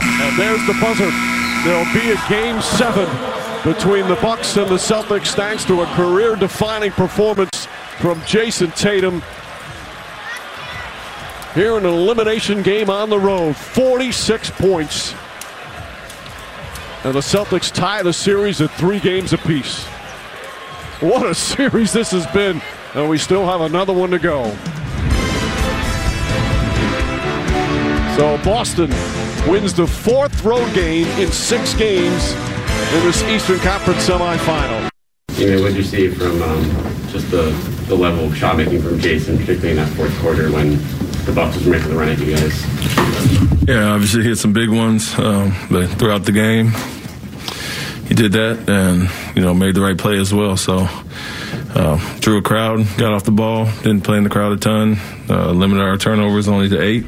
And there's the buzzer. There'll be a game seven between the Bucks and the Celtics thanks to a career-defining performance from Jayson Tatum. Here in an elimination game on the road, 46 points. And the Celtics tie the series at three games apiece. What a series this has been, and we still have another one to go. So Boston wins the fourth road game in six games in this Eastern Conference semifinal. You know, what did you see from um, just the, the level of shot making from Jayson, particularly in that fourth quarter when the Bucks was making the run at you guys? Yeah, obviously hit some big ones, um, but throughout the game, he did that and you know made the right play as well. So uh, drew a crowd, got off the ball, didn't play in the crowd a ton, uh, limited our turnovers only to eight,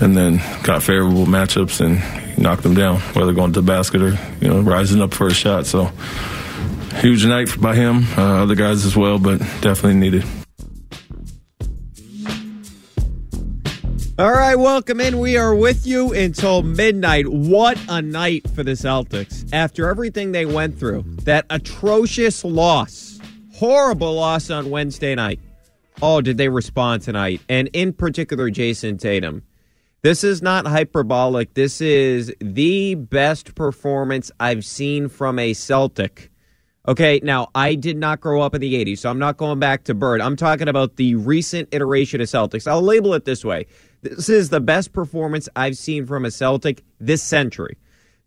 and then got favorable matchups and knocked them down, whether going to the basket or you know rising up for a shot. So huge night by him, uh, other guys as well, but definitely needed. All right, welcome in. We are with you until midnight. What a night for the Celtics. After everything they went through, that atrocious loss, horrible loss on Wednesday night. Oh, did they respond tonight? And in particular, Jayson Tatum. This is not hyperbolic. This is the best performance I've seen from a Celtic. Okay, now I did not grow up in the 80s, so I'm not going back to Bird. I'm talking about the recent iteration of Celtics. I'll label it this way this is the best performance I've seen from a Celtic this century.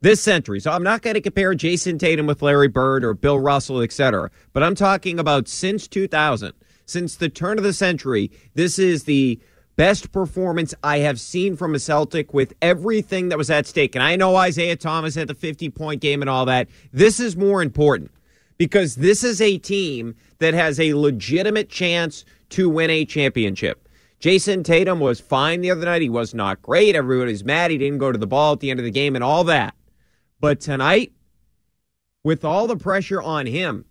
This century. So I'm not going to compare Jayson Tatum with Larry Bird or Bill Russell, etc. But I'm talking about since 2000, since the turn of the century, this is the best performance I have seen from a Celtic with everything that was at stake. And I know Isaiah Thomas had the 50 point game and all that. This is more important because this is a team that has a legitimate chance to win a championship. Jayson Tatum was fine the other night. He was not great. Everybody's mad. He didn't go to the ball at the end of the game and all that. But tonight, with all the pressure on him,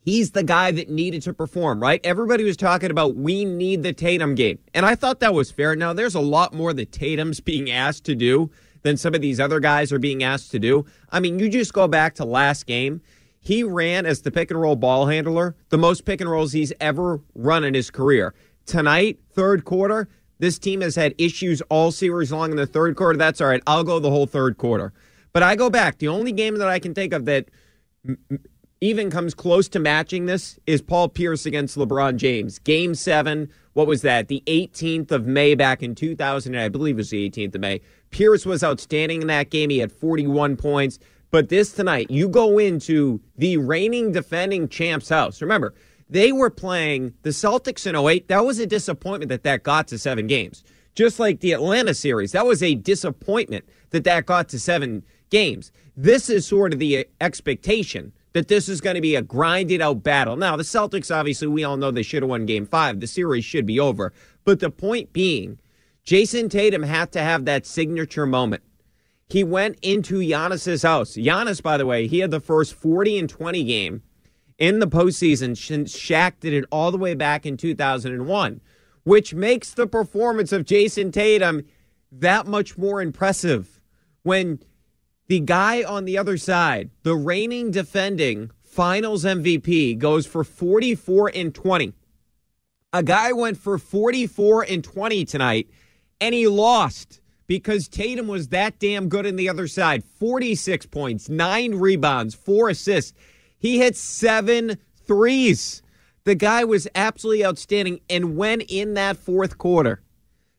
he's the guy that needed to perform, right? Everybody was talking about we need the Tatum game. And I thought that was fair. Now, there's a lot more that Tatum's being asked to do than some of these other guys are being asked to do. I mean, you just go back to last game. He ran as the pick and roll ball handler, the most pick and rolls he's ever run in his career tonight, third quarter, this team has had issues all series long in the third quarter. That's all right. I'll go the whole third quarter. But I go back. The only game that I can think of that even comes close to matching this is Paul Pierce against LeBron James. Game seven. What was that? The 18th of May back in 2000. I believe it was the 18th of May. Pierce was outstanding in that game. He had 41 points. But this tonight, you go into the reigning defending champs house. Remember, they were playing the Celtics in 08. That was a disappointment that that got to seven games. Just like the Atlanta series, that was a disappointment that that got to seven games. This is sort of the expectation that this is going to be a grinded out battle. Now, the Celtics, obviously, we all know they should have won game five. The series should be over. But the point being, Jayson Tatum had to have that signature moment. He went into Giannis's house. Giannis, by the way, he had the first 40 and 20 game in the postseason since Shaq did it all the way back in 2001, which makes the performance of Jayson Tatum that much more impressive when the guy on the other side, the reigning defending finals MVP, goes for 44 and 20. A guy went for 44 and 20 tonight, and he lost because Tatum was that damn good on the other side. 46 points, nine rebounds, four assists. He hit seven threes. The guy was absolutely outstanding. And when in that fourth quarter,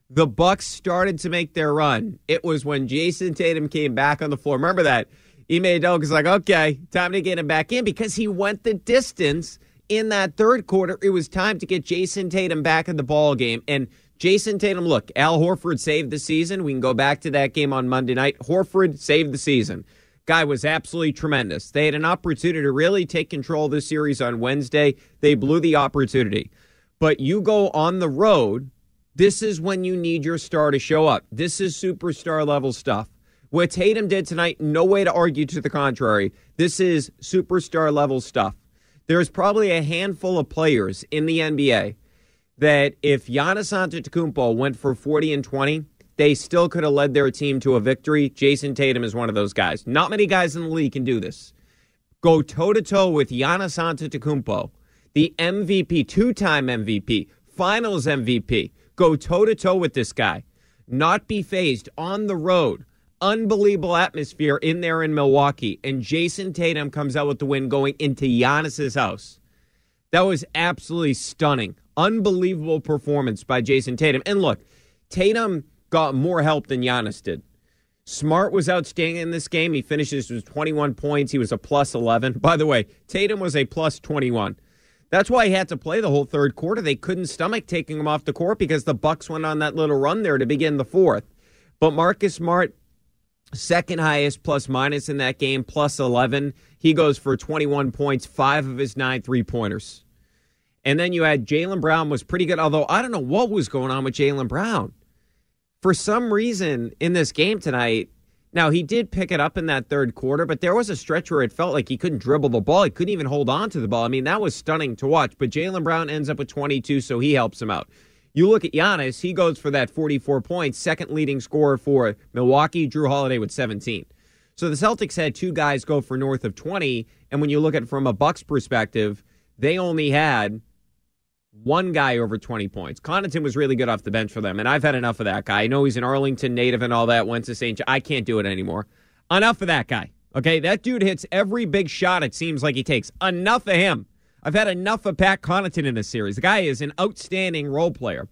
the Bucks started to make their run, it was when Jayson Tatum came back on the floor. Remember that? Ime Udoka's like, okay, time to get him back in because he went the distance in that third quarter. It was time to get Jayson Tatum back in the ball game. And Jayson Tatum, look, Al Horford saved the season. We can go back to that game on Monday night. Horford saved the season. Guy was absolutely tremendous. They had an opportunity to really take control of the series on Wednesday. They blew the opportunity. But you go on the road, this is when you need your star to show up. This is superstar level stuff. What Tatum did tonight, no way to argue to the contrary. This is superstar level stuff. There's probably a handful of players in the NBA that if Giannis Antetokounmpo went for 40 and 20, they still could have led their team to a victory. Jayson Tatum is one of those guys. Not many guys in the league can do this. Go toe to toe with Giannis Antetokounmpo, the MVP, two-time MVP, Finals MVP. Go toe to toe with this guy. Not be phased on the road. Unbelievable atmosphere in there in Milwaukee, and Jayson Tatum comes out with the win going into Giannis's house. That was absolutely stunning. Unbelievable performance by Jayson Tatum. And look, Tatum got more help than Giannis did. Smart was outstanding in this game. He finishes with 21 points. He was a plus 11. By the way, Tatum was a plus 21. That's why he had to play the whole third quarter. They couldn't stomach taking him off the court because the Bucks went on that little run there to begin the fourth. But Marcus Smart, second highest plus minus in that game, plus 11. He goes for 21 points, five of his nine three pointers. And then you had Jaylen Brown was pretty good, although I don't know what was going on with Jaylen Brown. For some reason in this game tonight, now he did pick it up in that third quarter, but there was a stretch where it felt like he couldn't dribble the ball. He couldn't even hold on to the ball. I mean, that was stunning to watch. But Jaylen Brown ends up with 22, so he helps him out. You look at Giannis, he goes for that 44 points, second leading scorer for Milwaukee, Jrue Holiday with 17. So the Celtics had two guys go for north of 20, and when you look at it from a Bucks perspective, they only had one guy over 20 points. Connaughton was really good off the bench for them, and I've had enough of that guy. I know he's an Arlington native and all that, went to St. I can't do it anymore. Enough of that guy. Okay, that dude hits every big shot it seems like he takes. Enough of him. I've had enough of Pat Connaughton in this series. The guy is an outstanding role player.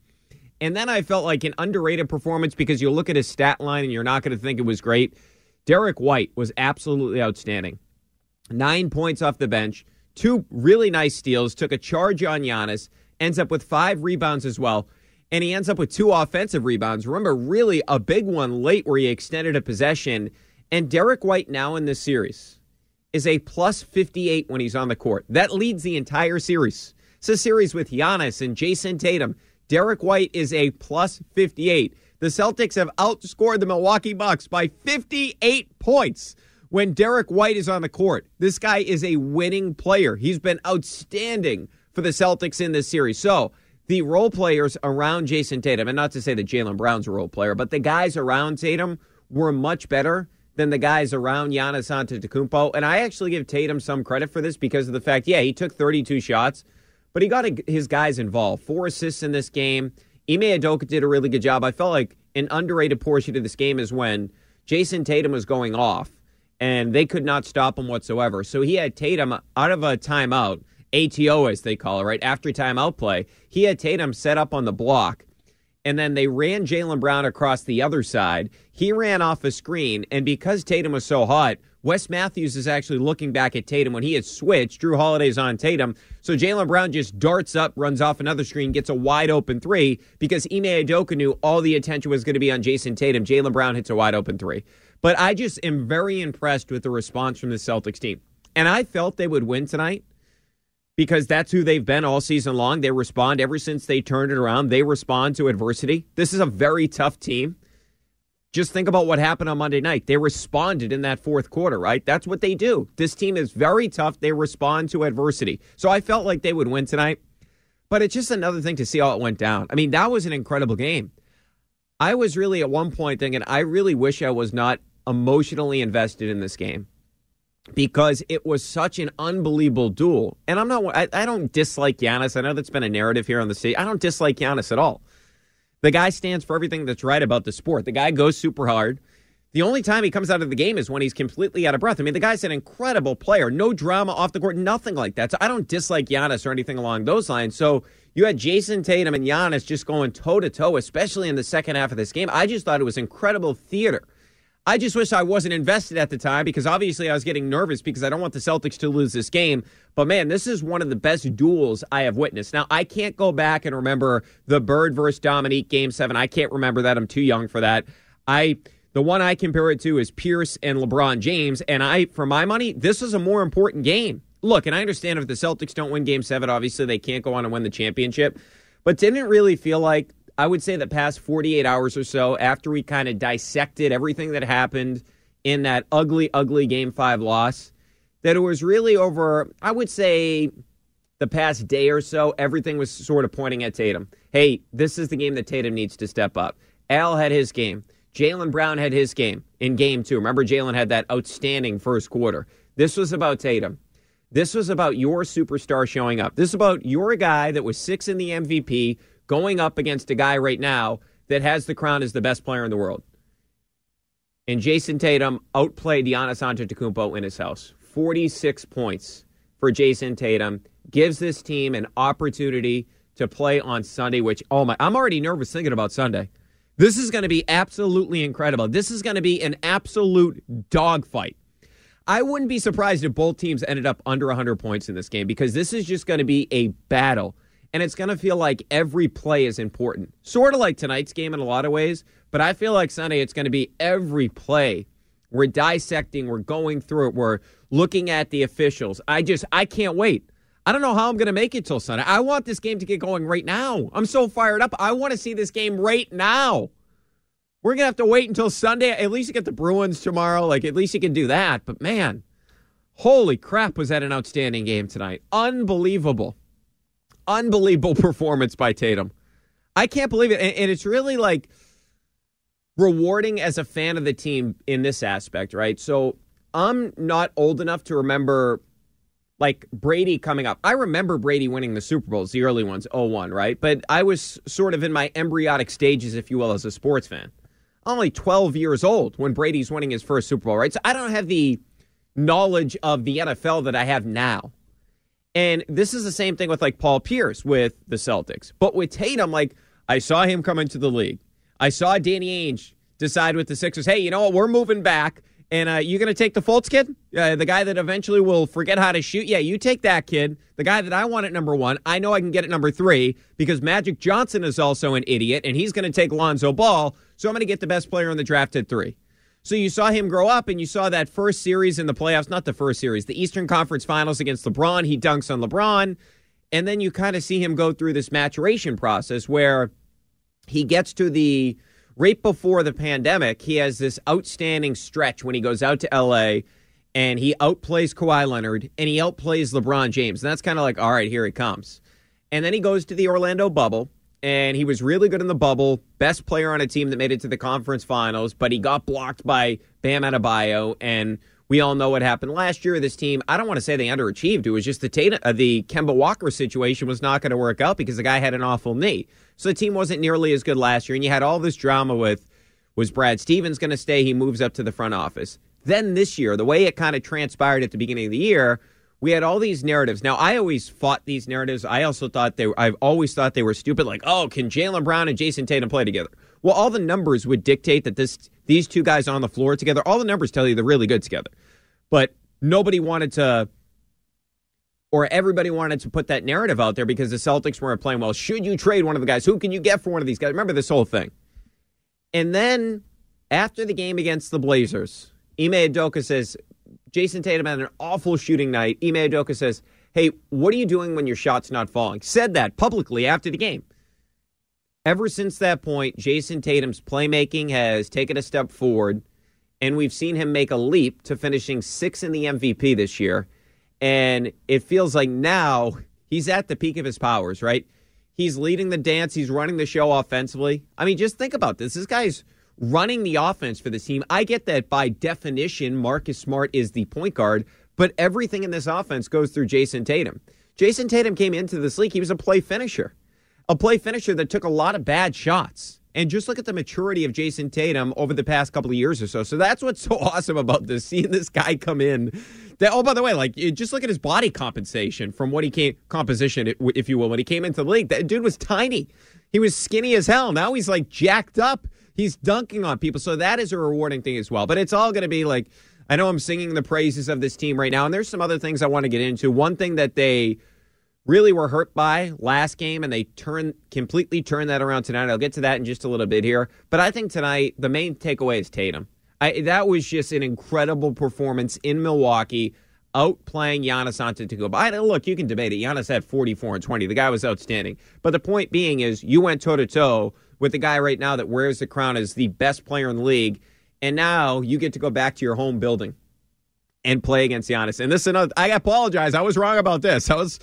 And then I felt like an underrated performance because you look at his stat line and you're not going to think it was great. Derrick White was absolutely outstanding. Nine points off the bench, two really nice steals, took a charge on Giannis, ends up with five rebounds as well. And he ends up with two offensive rebounds. Remember, really a big one late where he extended a possession. And Derrick White now in this series is a plus 58 when he's on the court. That leads the entire series. It's a series with Giannis and Jayson Tatum. Derrick White is a plus 58. The Celtics have outscored the Milwaukee Bucks by 58 points when Derrick White is on the court. This guy is a winning player. He's been outstanding for the Celtics in this series. So the role players around Jayson Tatum, and not to say that Jaylen Brown's a role player, but the guys around Tatum were much better than the guys around Giannis Antetokounmpo. And I actually give Tatum some credit for this because of the fact, yeah, he took 32 shots, but he got his guys involved. Four assists in this game. Ime Udoka did a really good job. I felt like an underrated portion of this game is when Jayson Tatum was going off and they could not stop him whatsoever. So he had Tatum out of a timeout – ATO, as they call it, right? After timeout play, he had Tatum set up on the block, and then they ran Jaylen Brown across the other side. He ran off a screen, and because Tatum was so hot, Wes Matthews is actually looking back at Tatum when he had switched. Jrue Holiday's on Tatum. So Jaylen Brown just darts up, runs off another screen, gets a wide open three because Ime Udoka knew all the attention was going to be on Jayson Tatum. Jaylen Brown hits a wide open three. But I just am very impressed with the response from the Celtics team. And I felt they would win tonight because that's who they've been all season long. They respond ever since they turned it around. They respond to adversity. This is a very tough team. Just think about what happened on Monday night. They responded in that fourth quarter, right? That's what they do. This team is very tough. They respond to adversity. So I felt like they would win tonight. But it's just another thing to see how it went down. I mean, that was an incredible game. I was really at one point thinking, I really wish I was not emotionally invested in this game because it was such an unbelievable duel. And I'm not, I, I, don't dislike Giannis. I know that's been a narrative here on the state. I don't dislike Giannis at all. The guy stands for everything that's right about the sport. The guy goes super hard. The only time he comes out of the game is when he's completely out of breath. I mean, the guy's an incredible player. No drama off the court, nothing like that. So I don't dislike Giannis or anything along those lines. So you had Jayson Tatum and Giannis just going toe to toe, especially in the second half of this game. I just thought it was incredible theater. I just wish I wasn't invested at the time because obviously I was getting nervous because I don't want the Celtics to lose this game. But man, this is one of the best duels I have witnessed. Now, I can't go back and remember the Bird versus Dominique game seven. I can't remember that. I'm too young for that. I. The one I compare it to is Pierce and LeBron James. And I, for my money, this is a more important game. Look, and I understand if the Celtics don't win game seven, obviously they can't go on and win the championship. But didn't it really feel like I would say the past 48 hours or so, after we kind of dissected everything that happened in that ugly, ugly game five loss, that it was really over, I would say, the past day or so, everything was sort of pointing at Tatum. Hey, this is the game that Tatum needs to step up. Al had his game. Jaylen Brown had his game in game two. Remember, Jaylen had that outstanding first quarter. This was about Tatum. This was about your superstar showing up. This is about your guy that was six in the MVP going up against a guy right now that has the crown as the best player in the world. And Jayson Tatum outplayed Giannis Antetokounmpo in his house. 46 points for Jayson Tatum gives this team an opportunity to play on Sunday, which, oh my, I'm already nervous thinking about Sunday. This is going to be absolutely incredible. This is going to be an absolute dogfight. I wouldn't be surprised if both teams ended up under 100 points in this game because this is just going to be a battle and it's going to feel like every play is important. Sort of like tonight's game in a lot of ways, but I feel like Sunday it's going to be every play. We're dissecting, we're going through it, we're looking at the officials. I just, I can't wait. I don't know how I'm going to make it till Sunday. I want this game to get going right now. I'm so fired up. I want to see this game right now. We're going to have to wait until Sunday. At least you get the Bruins tomorrow. Like, at least you can do that. But man, holy crap, was that an outstanding game tonight? Unbelievable unbelievable performance by Tatum. I can't believe it. And, it's really like rewarding as a fan of the team in this aspect, right? So I'm not old enough to remember like Brady coming up. I remember Brady winning the Super Bowls, the early ones, 01, right? But I was sort of in my embryonic stages, if you will, as a sports fan. Only 12 years old when Brady's winning his first Super Bowl, right? So I don't have the knowledge of the NFL that I have now. And this is the same thing with like Paul Pierce with the Celtics. But with Tatum, like I saw him come into the league. I saw Danny Ainge decide with the Sixers, hey, you know what? We're moving back. And uh, you're going to take the Fultz kid, uh, the guy that eventually will forget how to shoot. Yeah, you take that kid, the guy that I want at number one. I know I can get at number three because Magic Johnson is also an idiot, and he's going to take Lonzo Ball. So I'm going to get the best player in the draft at three. So you saw him grow up, and you saw that first series in the playoffs, not the first series, the Eastern Conference Finals against LeBron. He dunks on LeBron. And then you kind of see him go through this maturation process where he gets to the right before the pandemic, he has this outstanding stretch when he goes out to LA and he outplays Kawhi Leonard and he outplays LeBron James. And that's kind of like, all right, here it comes. And then he goes to the Orlando bubble and he was really good in the bubble. Best player on a team that made it to the conference finals, but he got blocked by Bam Adebayo, and we all know what happened last year. This team, I don't want to say they underachieved. It was just the Tatum, uh, the Kemba Walker situation was not going to work out because the guy had an awful knee. So the team wasn't nearly as good last year, and you had all this drama with was Brad Stevens going to stay? He moves up to the front office. Then this year, the way it kind of transpired at the beginning of the year we had all these narratives. Now, I always fought these narratives. I also thought they I've always thought they were stupid. Like, oh, can Jaylen Brown and Jayson Tatum play together? Well, all the numbers would dictate that this these two guys on the floor together. All the numbers tell you they're really good together. But nobody wanted to, or everybody wanted to put that narrative out there because the Celtics weren't playing well. Should you trade one of the guys? Who can you get for one of these guys? Remember this whole thing. And then after the game against the Blazers, Ime Udoka says, Jayson Tatum had an awful shooting night. Ime Udoka says, Hey, what are you doing when your shot's not falling? Said that publicly after the game. Ever since that point, Jayson Tatum's playmaking has taken a step forward, and we've seen him make a leap to finishing sixth in the MVP this year. And it feels like now he's at the peak of his powers, right? He's leading the dance, he's running the show offensively. I mean, just think about this. This guy's running the offense for this team. I get that by definition, Marcus Smart is the point guard, but everything in this offense goes through Jayson Tatum. Jayson Tatum came into this league, he was a play finisher. a play finisher that took a lot of bad shots. And just look at the maturity of Jayson Tatum over the past couple of years or so. So that's what's so awesome about this, seeing this guy come in. That oh, by the way, like just look at his body compensation from what he came composition, if you will, when he came into the league. That dude was tiny. He was skinny as hell. Now he's like jacked up. He's dunking on people. So that is a rewarding thing as well. But it's all going to be like I know I'm singing the praises of this team right now, and there's some other things I want to get into. One thing that they really were hurt by last game, and they turn completely turned that around tonight. I'll get to that in just a little bit here. But I think tonight the main takeaway is Tatum. I, that was just an incredible performance in Milwaukee, outplaying Giannis Antetokounmpo. I, look, you can debate it. Giannis had 44 and 20. The guy was outstanding. But the point being is, you went toe to toe with the guy right now that wears the crown as the best player in the league, and now you get to go back to your home building and play against Giannis. And this is another. I apologize. I was wrong about this. I was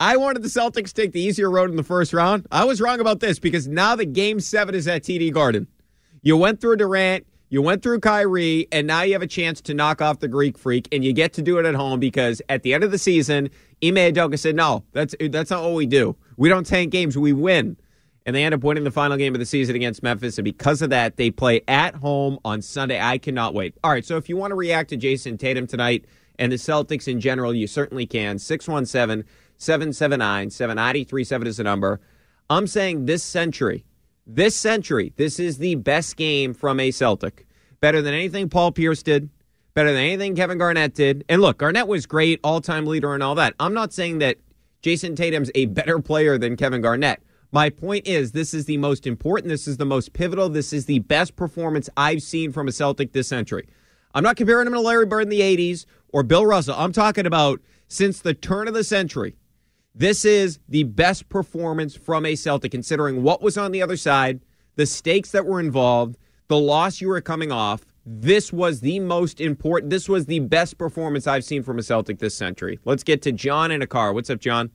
I wanted the Celtics to take the easier road in the first round. I was wrong about this because now the game seven is at TD Garden. You went through Durant, you went through Kyrie, and now you have a chance to knock off the Greek freak, and you get to do it at home because at the end of the season, Ime Udoka said, "No, that's that's not what we do. We don't tank games, we win." And they end up winning the final game of the season against Memphis, and because of that, they play at home on Sunday. I cannot wait. All right, so if you want to react to Jayson Tatum tonight and the Celtics in general, you certainly can. Six one seven. 779 7937 is the number. I'm saying this century, this century, this is the best game from a Celtic. Better than anything Paul Pierce did, better than anything Kevin Garnett did. And look, Garnett was great, all time leader, and all that. I'm not saying that Jayson Tatum's a better player than Kevin Garnett. My point is, this is the most important, this is the most pivotal, this is the best performance I've seen from a Celtic this century. I'm not comparing him to Larry Bird in the 80s or Bill Russell. I'm talking about since the turn of the century. This is the best performance from a Celtic, considering what was on the other side, the stakes that were involved, the loss you were coming off. This was the most important. This was the best performance I've seen from a Celtic this century. Let's get to John in a car. What's up, John?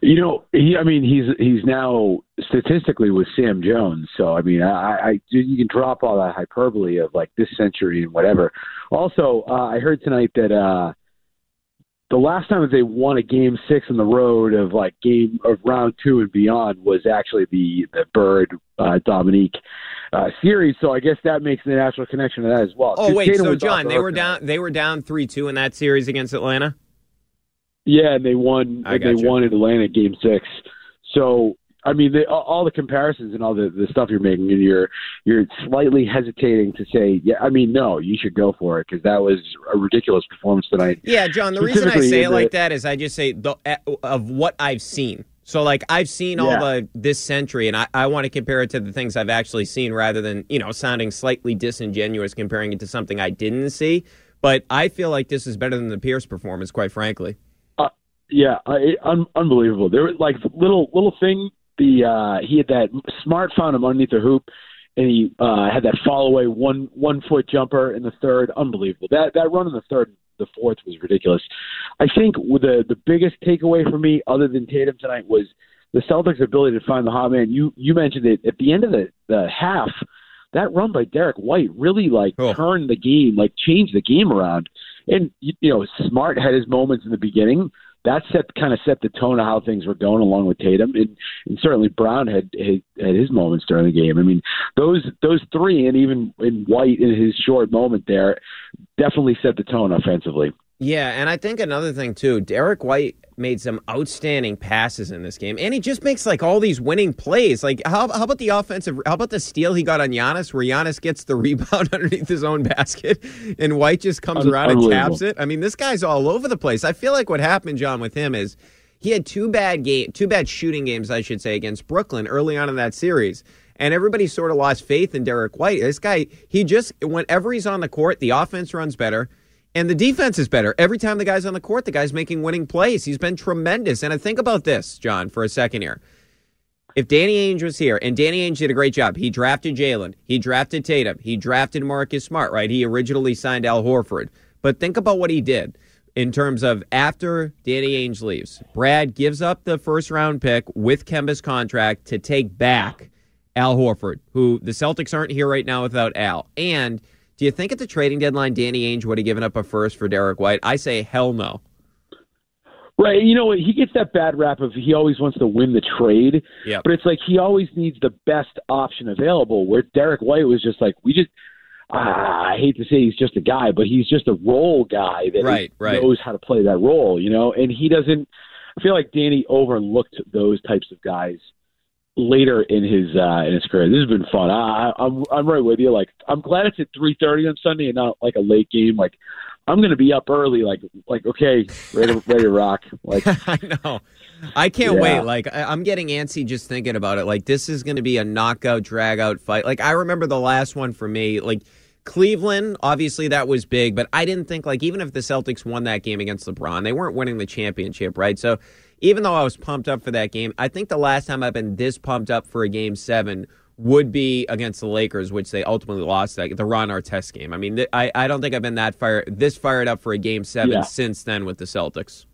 You know, he. I mean, he's he's now statistically with Sam Jones. So I mean, I, I you can drop all that hyperbole of like this century and whatever. Also, uh, I heard tonight that uh, the last time that they won a game six on the road of like game of round two and beyond was actually the the Bird uh, Dominique uh, series. So I guess that makes the natural connection to that as well. Oh wait, so John, they were down they were down three two in that series against Atlanta. Yeah, and they won. I they you. won in Atlanta game six. So I mean, the, all the comparisons and all the, the stuff you're making, and you're you're slightly hesitating to say, yeah. I mean, no, you should go for it because that was a ridiculous performance tonight. Yeah, John. The reason I say it like that is I just say the, of what I've seen. So, like, I've seen all the this century, and I, I want to compare it to the things I've actually seen, rather than you know sounding slightly disingenuous comparing it to something I didn't see. But I feel like this is better than the Pierce performance, quite frankly. Uh, yeah, it, un- unbelievable. There were like little little thing the uh, he had that smart found him underneath the hoop, and he uh, had that fall away one one foot jumper in the third. Unbelievable. That that run in the third, the fourth was ridiculous. I think the the biggest takeaway for me, other than Tatum tonight, was the Celtics' ability to find the hot man. You you mentioned it at the end of the the half. That run by Derrick White really like oh. turned the game, like changed the game around. And you, you know, Smart had his moments in the beginning, that set kind of set the tone of how things were going along with Tatum and, and certainly Brown had, had had his moments during the game. I mean those those three and even in White in his short moment there definitely set the tone offensively. Yeah, and I think another thing too, Derrick White made some outstanding passes in this game, and he just makes like all these winning plays. Like how, how about the offensive? How about the steal he got on Giannis, where Giannis gets the rebound underneath his own basket, and White just comes around and taps it. I mean, this guy's all over the place. I feel like what happened, John, with him is he had two bad game, two bad shooting games, I should say, against Brooklyn early on in that series. And everybody sort of lost faith in Derrick White. This guy, he just, whenever he's on the court, the offense runs better. And the defense is better. Every time the guy's on the court, the guy's making winning plays. He's been tremendous. And I think about this, John, for a second here. If Danny Ainge was here, and Danny Ainge did a great job, he drafted Jaylen, he drafted Tatum, he drafted Marcus Smart, right? He originally signed Al Horford. But think about what he did in terms of after Danny Ainge leaves. Brad gives up the first round pick with Kemba's contract to take back Al Horford, who the Celtics aren't here right now without Al. And do you think at the trading deadline Danny Ainge would have given up a first for Derrick White? I say hell no. Right. You know? He gets that bad rap of he always wants to win the trade. Yep. But it's like he always needs the best option available. Where Derrick White was just like, we just. Ah, I hate to say he's just a guy, but he's just a role guy that Right, right. knows how to play that role, you know. And he doesn't. I feel like Danny overlooked those types of guys later in his uh, in his career. This has been fun. I, I'm I'm right with you. Like I'm glad it's at 3:30 on Sunday and not like a late game. Like I'm going to be up early. Like like okay, ready to, ready to rock. Like I know. I can't Yeah. wait. Like I, I'm getting antsy just thinking about it. Like this is going to be a knockout, drag out fight. Like I remember the last one for me. Like Cleveland, obviously that was big, but I didn't think like even if the Celtics won that game against LeBron, they weren't winning the championship, right? So even though I was pumped up for that game, I think the last time I've been this pumped up for a game seven would be against the Lakers, which they ultimately lost that the Ron Artest game. I mean, th- I, I don't think I've been that fire this fired up for a game seven Yeah. since then with the Celtics.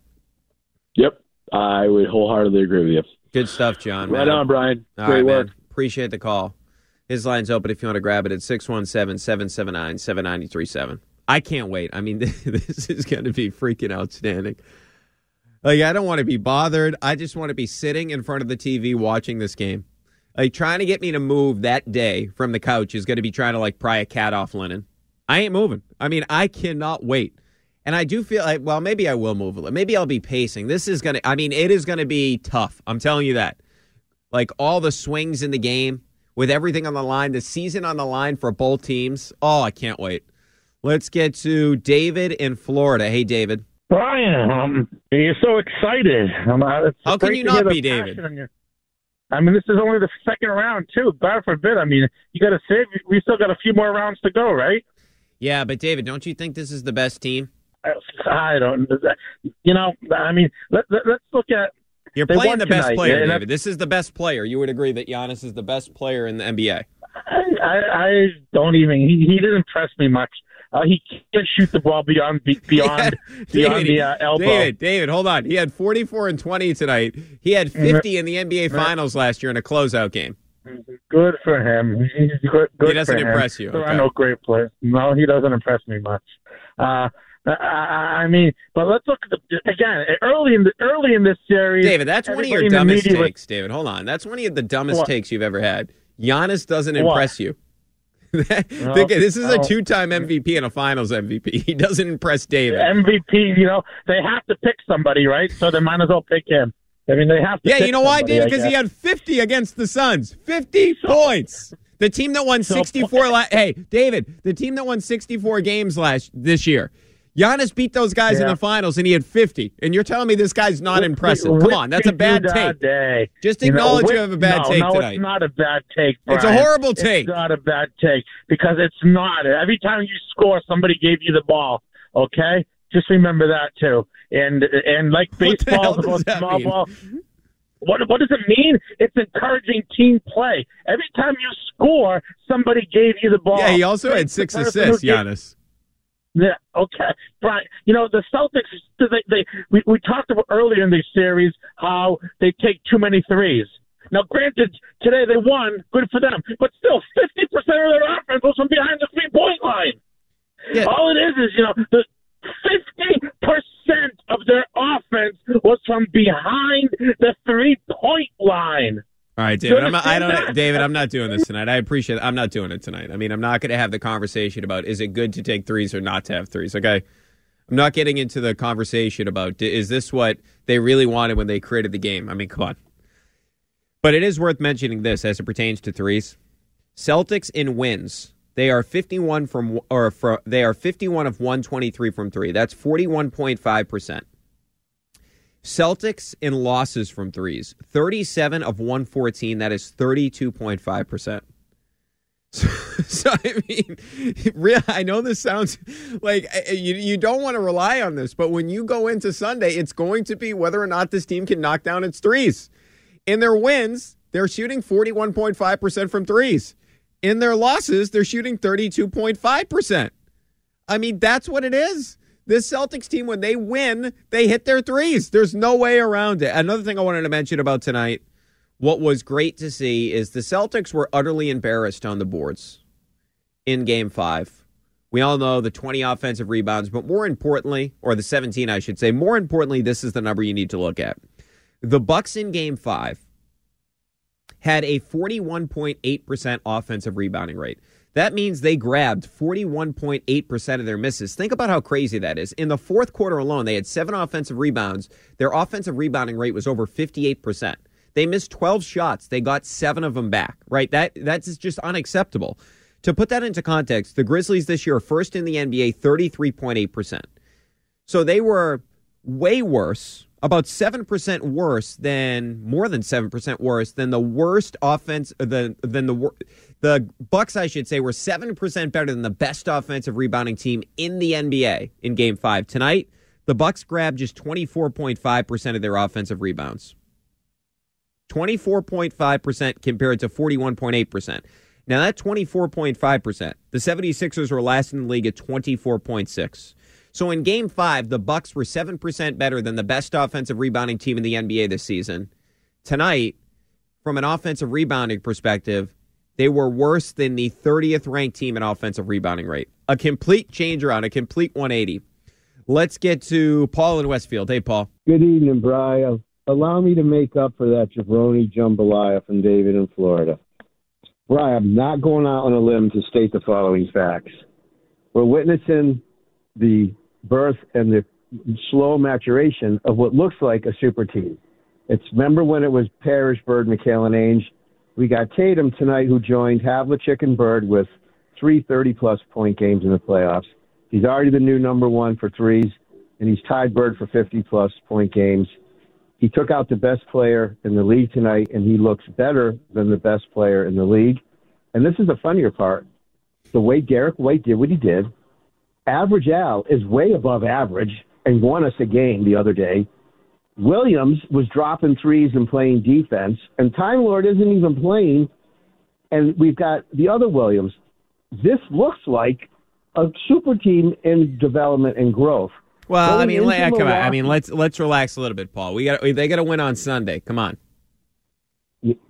Yep, I would wholeheartedly agree with you. Good stuff, John. Right man. on, Brian. All Great right, work. man. Appreciate the call. His line's open if you want to grab it at 617 779 7937. I can't wait. I mean, this is going to be freaking outstanding. Like, I don't want to be bothered. I just want to be sitting in front of the TV watching this game. Like, trying to get me to move that day from the couch is going to be trying to, like, pry a cat off linen. I ain't moving. I mean, I cannot wait. And I do feel like, well, maybe I will move a little. Maybe I'll be pacing. This is going to, I mean, it is going to be tough. I'm telling you that. Like all the swings in the game with everything on the line, the season on the line for both teams. Oh, I can't wait. Let's get to David in Florida. Hey, David. Brian, um, you're so excited. Um, How can you not be, David? your- I mean, this is only the second round, too. God forbid. I mean, you got to save. We still got a few more rounds to go, right? Yeah, but David, don't you think this is the best team? I, I don't. You know, I mean, let, let, let's look at. You're playing the best player, and David. This is the best player. You would agree that Giannis is the best player in the NBA. I, I, I don't even. He, he didn't impress me much. Uh, he can't shoot the ball beyond be- beyond beyond the uh, elbow. David, David, hold on. He had 44 and 20 tonight. He had 50 in the NBA Finals last year in a closeout game. Good for him. He's good. good He doesn't impress you, There okay. are no great players. No, he doesn't impress me much. Uh, I, mean, but let's look at the again early in the early in this series. David, that's one of your everybody in the dumbest takes, David. Hold on. That's one of the dumbest What? takes you've ever had. Giannis doesn't What? impress you. This is a two-time MVP and a Finals MVP. He doesn't impress David. MVP. You know, they have to pick somebody, right? So they might as well pick him. I mean, they have to. Yeah, you know why, David? Because he had 50 against the Suns. 50 points. The team that won 64 la- Hey, David, the team that won 64 games last this year. Giannis beat those guys in the finals and he had 50. And you're telling me this guy's not impressive. Come on, that's a bad take. Day. Just You know, acknowledge you have a bad no, take no, tonight. it's not a bad take. It's a horrible take. It's not a bad take because it's not. Every time you score, somebody gave you the ball. Okay, just remember that too. And and like What the hell baseball, does that small mean? ball. Mm-hmm. What what does it mean? It's encouraging team play. Every time you score, somebody gave you the ball. Yeah, he also had six assists, who gave- Giannis. Yeah. Okay. Brian, you know the Celtics. They, they we, we talked about earlier in the series how they take too many threes. Now, granted, today they won. Good for them. But still, fifty percent of their offense was from behind the three point line. Yeah. All it is is you know the fifty percent of their offense was from behind the three point line. All right, David. I'm not, I don't. David, I'm not doing this tonight. I appreciate. it. I'm not doing it tonight. I mean, I'm not going to have the conversation about is it good to take threes or not to have threes. Okay, I'm not getting into the conversation about is this what they really wanted when they created the game. I mean, come on. But it is worth mentioning this as it pertains to threes. Celtics in wins. They are 51 from or they are 51 of 123 from 3. That's 41.5%. Celtics in losses from threes, 37 of 114. That is 32.5%. So, so I mean, real, I know this sounds like uh, you, you don't want to rely on this, but when you go into Sunday, it's going to be whether or not this team can knock down its threes. In their wins, they're shooting 41.5% from threes. In their losses, they're shooting 32.5%. I mean, that's what it is. This Celtics team, when they win, they hit their threes. There's no way around it. Another thing I wanted to mention about tonight, what was great to see is the Celtics were utterly embarrassed on the boards in game five We all know the 20 offensive rebounds, but more importantly, or the 17, I should say, more importantly, this is the number you need to look at. The Bucks in game five had a 41.8% offensive rebounding rate. That means they grabbed 41.8% of their misses. Think about how crazy that is. In the fourth quarter alone, they had seven offensive rebounds. Their offensive rebounding rate was over 58%. They missed 12 shots. They got seven of them back, right? That That's just unacceptable. To put that into context, the Grizzlies this year are first in the NBA, 33.8%. So they were way worse, about 7% worse than more than 7% worse than the worst offense uh, the than the the Bucks I should say were 7% better than the best offensive rebounding team in the NBA in game 5 tonight. The Bucks grabbed just 24.5% of their offensive rebounds. 24.5% compared to 41.8%. Now, that 24.5%, the 76ers were last in the league at 24.6. So in game five, the Bucks were 7% better than the best offensive rebounding team in the NBA this season. Tonight, from an offensive rebounding perspective, they were worse than the 30th ranked team in offensive rebounding rate. A complete change around, a complete 180. Let's get to Paul in Westfield. Hey, Paul. Good evening, Brian. Allow me to make up for that jabroni jambalaya from David in Florida. Brian, I'm not going out on a limb to state the following facts. We're witnessing the birth and the slow maturation of what looks like a super team. It's remember when it was Parrish, Bird, McHale, and Ainge. We got Tatum tonight, who joined Havlicek and Bird with three 30 plus point games in the playoffs. He's already the new number one for threes, and he's tied Bird for 50 plus point games. He took out the best player in the league tonight, and he looks better than the best player in the league. And this is the funnier part. The way Derrick White did what he did, average Al is way above average and won us a game the other day. Williams was dropping threes and playing defense, and Time Lord isn't even playing. And we've got the other Williams. This looks like a super team in development and growth. Well, Going I mean, come on. I mean, let's let's relax a little bit, Paul. We got they got to win on Sunday. Come on.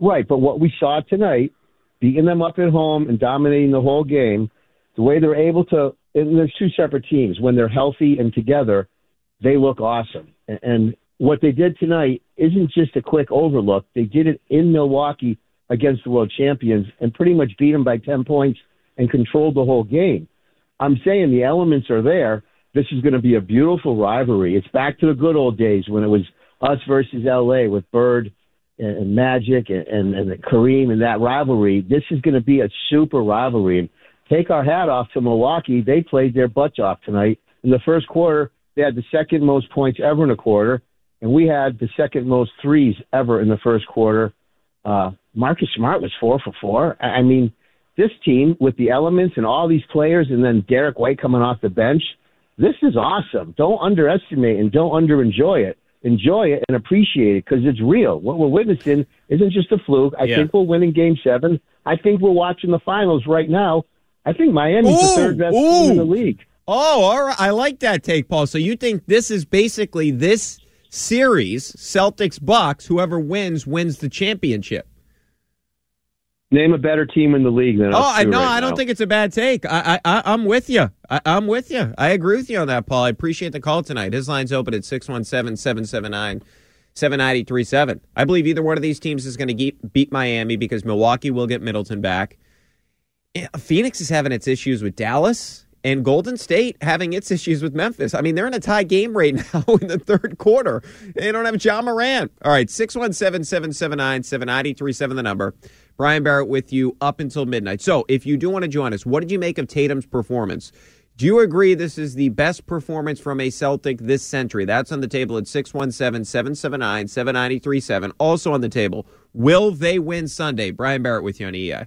Right, but what we saw tonight, beating them up at home and dominating the whole game, the way they're able to, there's two separate teams. When they're healthy and together, they look awesome. And- what they did tonight isn't just a quick overlook. They did it in Milwaukee against the world champions and pretty much beat them by 10 points and controlled the whole game. I'm saying the elements are there. This is going to be a beautiful rivalry. It's back to the good old days when it was us versus LA with Bird and, and Magic and, and, and Kareem and that rivalry. This is going to be a super rivalry. And take our hat off to Milwaukee. They played their butts off tonight. In the first quarter, they had the second most points ever in a quarter, and we had the second most threes ever in the first quarter. Uh, Marcus Smart was four for four. I mean, this team with the elements and all these players, and then Derrick White coming off the bench, this is awesome. Don't underestimate and don't underenjoy it. Enjoy it and appreciate it because it's real. What we're witnessing isn't just a fluke. I Yeah. think we're winning Game Seven. I think we're watching the finals right now. I think Miami's the third best team in the league. Oh, all right. I like that take, Paul. So you think this is basically this series, Celtics Bucks, whoever wins wins the championship. Name a better team in the league than Oh, us I two no, right I don't now. think it's a bad take. I, I, I I'm with you. I, I'm with you. I agree with you on that, Paul. I appreciate the call tonight. His line's open at 617-779-7937. I believe either one of these teams is going to beat Miami because Milwaukee will get Middleton back. Yeah, Phoenix is having its issues with Dallas and Golden State having its issues with Memphis. I mean, they're in a tie game right now in the third quarter. They don't have Ja Morant. All right, 617-779-7937 the number. Brian Barrett with you up until midnight. So, if you do want to join us, what did you make of Tatum's performance? Do you agree this is the best performance from a Celtic this century? That's on the table at 617-779-7937. Also on the table, will they win Sunday? Brian Barrett with you on EI.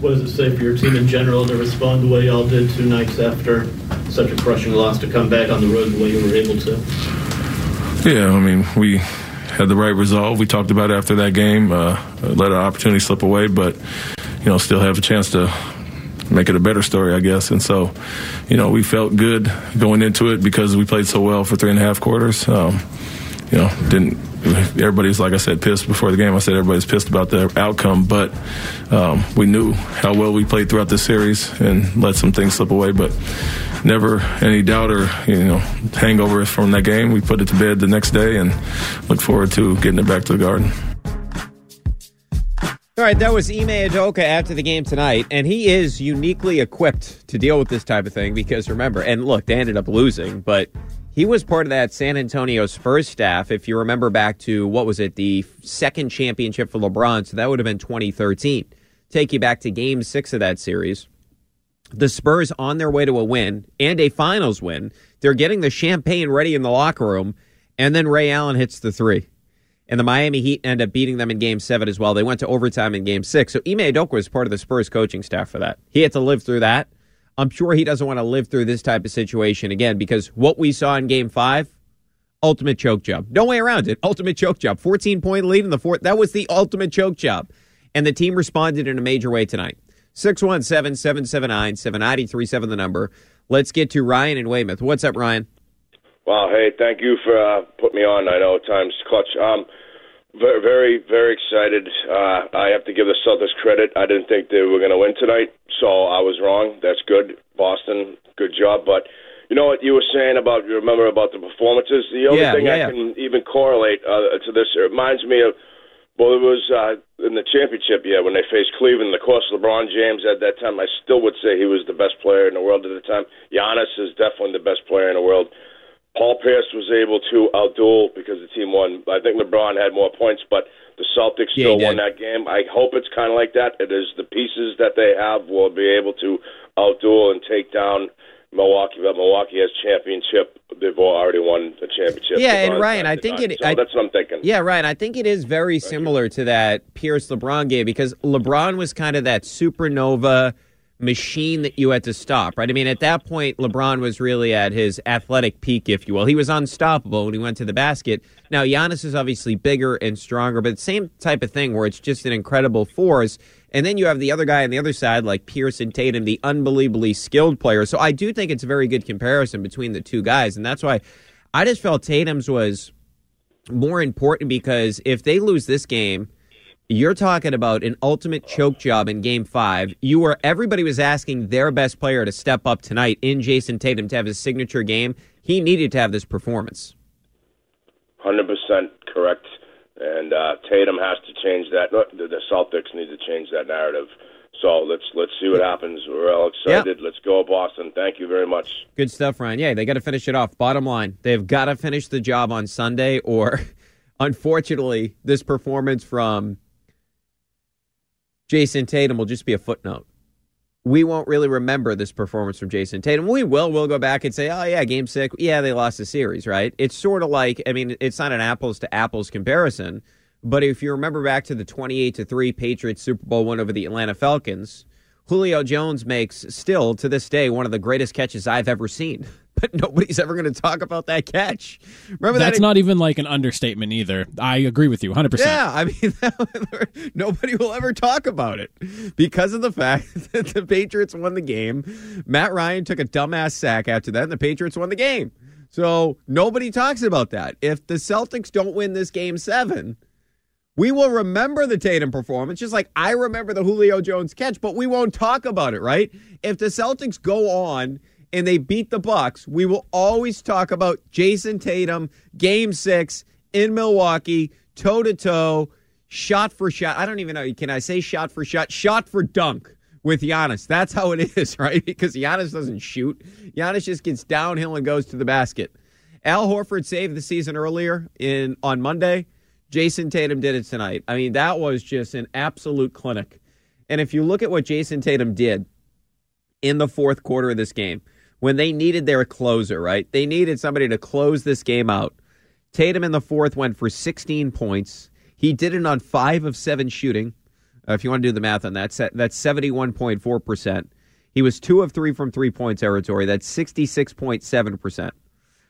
What does it say for your team in general to respond the way y'all did two nights after such a crushing loss to come back on the road the way you were able to? Yeah, I mean, we had the right resolve. We talked about after that game, uh, let an opportunity slip away, but, you know, still have a chance to make it a better story, I guess. And so, you know, we felt good going into it because we played so well for three and a half quarters. Um, you know, didn't everybody's like I said pissed before the game. I said everybody's pissed about the outcome, but um, we knew how well we played throughout the series and let some things slip away. But never any doubt or you know hangover from that game. We put it to bed the next day and look forward to getting it back to the Garden. All right, that was Ime Udoka after the game tonight, and he is uniquely equipped to deal with this type of thing because remember, and look, they ended up losing, but he was part of that San Antonio Spurs staff. If you remember back to what was it, the second championship for LeBron, so that would have been 2013. Take you back to Game Six of that series. The Spurs on their way to a win and a finals win. They're getting the champagne ready in the locker room, and then Ray Allen hits the three and the Miami Heat end up beating them in Game Seven as well. They went to overtime in Game Six. So Ime Udoka was part of the Spurs coaching staff for that. He had to live through that. I'm sure he doesn't want to live through this type of situation again because what we saw in Game Five, ultimate choke job. No way around it. Ultimate choke job. 14 point lead in the fourth. That was the ultimate choke job, and the team responded in a major way tonight. 617 779 7937 the number. Let's get to Ryan in Weymouth. What's up, Ryan? Wow, hey, thank you for uh, putting me on. I know time's clutch. Um, very, very, very excited. Uh, I have to give the Celtics credit. I didn't think they were going to win tonight, so I was wrong. That's good, Boston. Good job. But you know what you were saying about you remember about the performances. The only Yeah, thing yeah, I yeah. can even correlate uh, to this it reminds me of. Well, it was uh, in the championship year when they faced Cleveland. Of course, LeBron James at that time, I still would say he was the best player in the world at the time. Giannis is definitely the best player in the world. Paul Pierce was able to outduel because the team won. I think LeBron had more points, but the Celtics Yeah, still won that game. I hope it's kind of like that. It is the pieces that they have will be able to outduel and take down Milwaukee. But Milwaukee has championship. They've already won the championship. Yeah, and Ryan, I think it- So I- that's what I'm thinking. Yeah, Ryan, I think it is very similar to that Pierce LeBron game because LeBron was kind of that supernova machine that you had to stop, right? I mean, at that point, LeBron was really at his athletic peak, if you will. He was unstoppable when he went to the basket. Now, Giannis is obviously bigger and stronger, but same type of thing where it's just an incredible force. And then you have the other guy on the other side, like Pierce and Tatum, the unbelievably skilled players. So I do think it's a very good comparison between the two guys. And that's why I just felt Tatum's was more important because if they lose this game, you're talking about an ultimate choke job in game five. You were everybody was asking their best player to step up tonight in Jayson Tatum to have his signature game. He needed to have this performance. Hundred percent correct. And uh, Tatum has to change that. The, Celtics need to change that narrative. So let's let's see what happens. We're all excited. Let's go, Boston. Thank you very much. Good stuff, Ryan. Yeah, they got to finish it off. Bottom line, they've got to finish the job on Sunday, or unfortunately, this performance from Jayson Tatum will just be a footnote. We won't really remember this performance from Jayson Tatum. We will. We'll go back and say, oh, yeah, game six. Yeah, they lost the series, right? It's sort of like, I mean, it's not an apples to apples comparison, but if you remember back to the 28 to 3 Patriots Super Bowl win over the Atlanta Falcons, Julio Jones makes still to this day one of the greatest catches I've ever seen but nobody's ever going to talk about that catch. Remember That's that? not even like an understatement either. I agree with you 100%. Yeah, I mean, nobody will ever talk about it because of the fact that the Patriots won the game. Matt Ryan took a dumbass sack after that, and the Patriots won the game. So nobody talks about that. If the Celtics don't win this game seven, we will remember the Tatum performance, just like I remember the Julio Jones catch, but we won't talk about it, right? If the Celtics go on and they beat the Bucks, we will always talk about Jayson Tatum, game six in Milwaukee, toe to toe, shot for shot. I don't even know. Can I say shot for shot? Shot for dunk with Giannis. That's how it is, right? Because Giannis doesn't shoot. Giannis just gets downhill and goes to the basket. Al Horford saved the season earlier in on Monday. Jayson Tatum did it tonight. I mean, that was just an absolute clinic. And if you look at what Jayson Tatum did in the fourth quarter of this game, when they needed their closer, right? They needed somebody to close this game out. Tatum in the fourth went for 16 points. He did it on five of seven shooting. Uh, if you want to do the math on that, that's 71.4%. He was two of three from three point territory. That's 66.7%.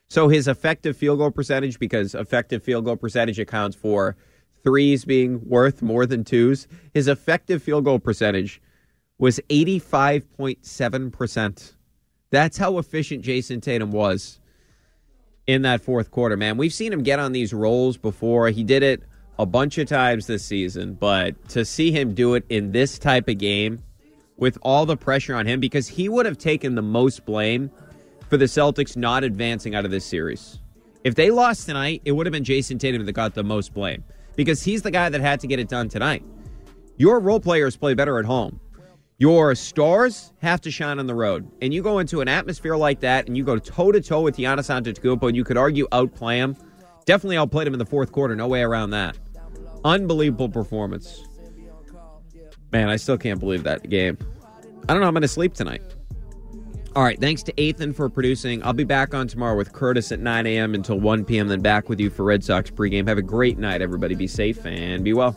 So his effective field goal percentage, because effective field goal percentage accounts for threes being worth more than twos, his effective field goal percentage was 85.7%. That's how efficient Jayson Tatum was in that fourth quarter, man. We've seen him get on these rolls before. He did it a bunch of times this season, but to see him do it in this type of game with all the pressure on him, because he would have taken the most blame for the Celtics not advancing out of this series. If they lost tonight, it would have been Jayson Tatum that got the most blame because he's the guy that had to get it done tonight. Your role players play better at home. Your stars have to shine on the road. And you go into an atmosphere like that and you go toe to toe with Giannis Antetokounmpo and you could argue outplay him. Definitely outplayed him in the fourth quarter. No way around that. Unbelievable performance. Man, I still can't believe that game. I don't know. I'm going to sleep tonight. All right. Thanks to Ethan for producing. I'll be back on tomorrow with Curtis at 9 a.m. until 1 p.m. Then back with you for Red Sox pregame. Have a great night, everybody. Be safe and be well.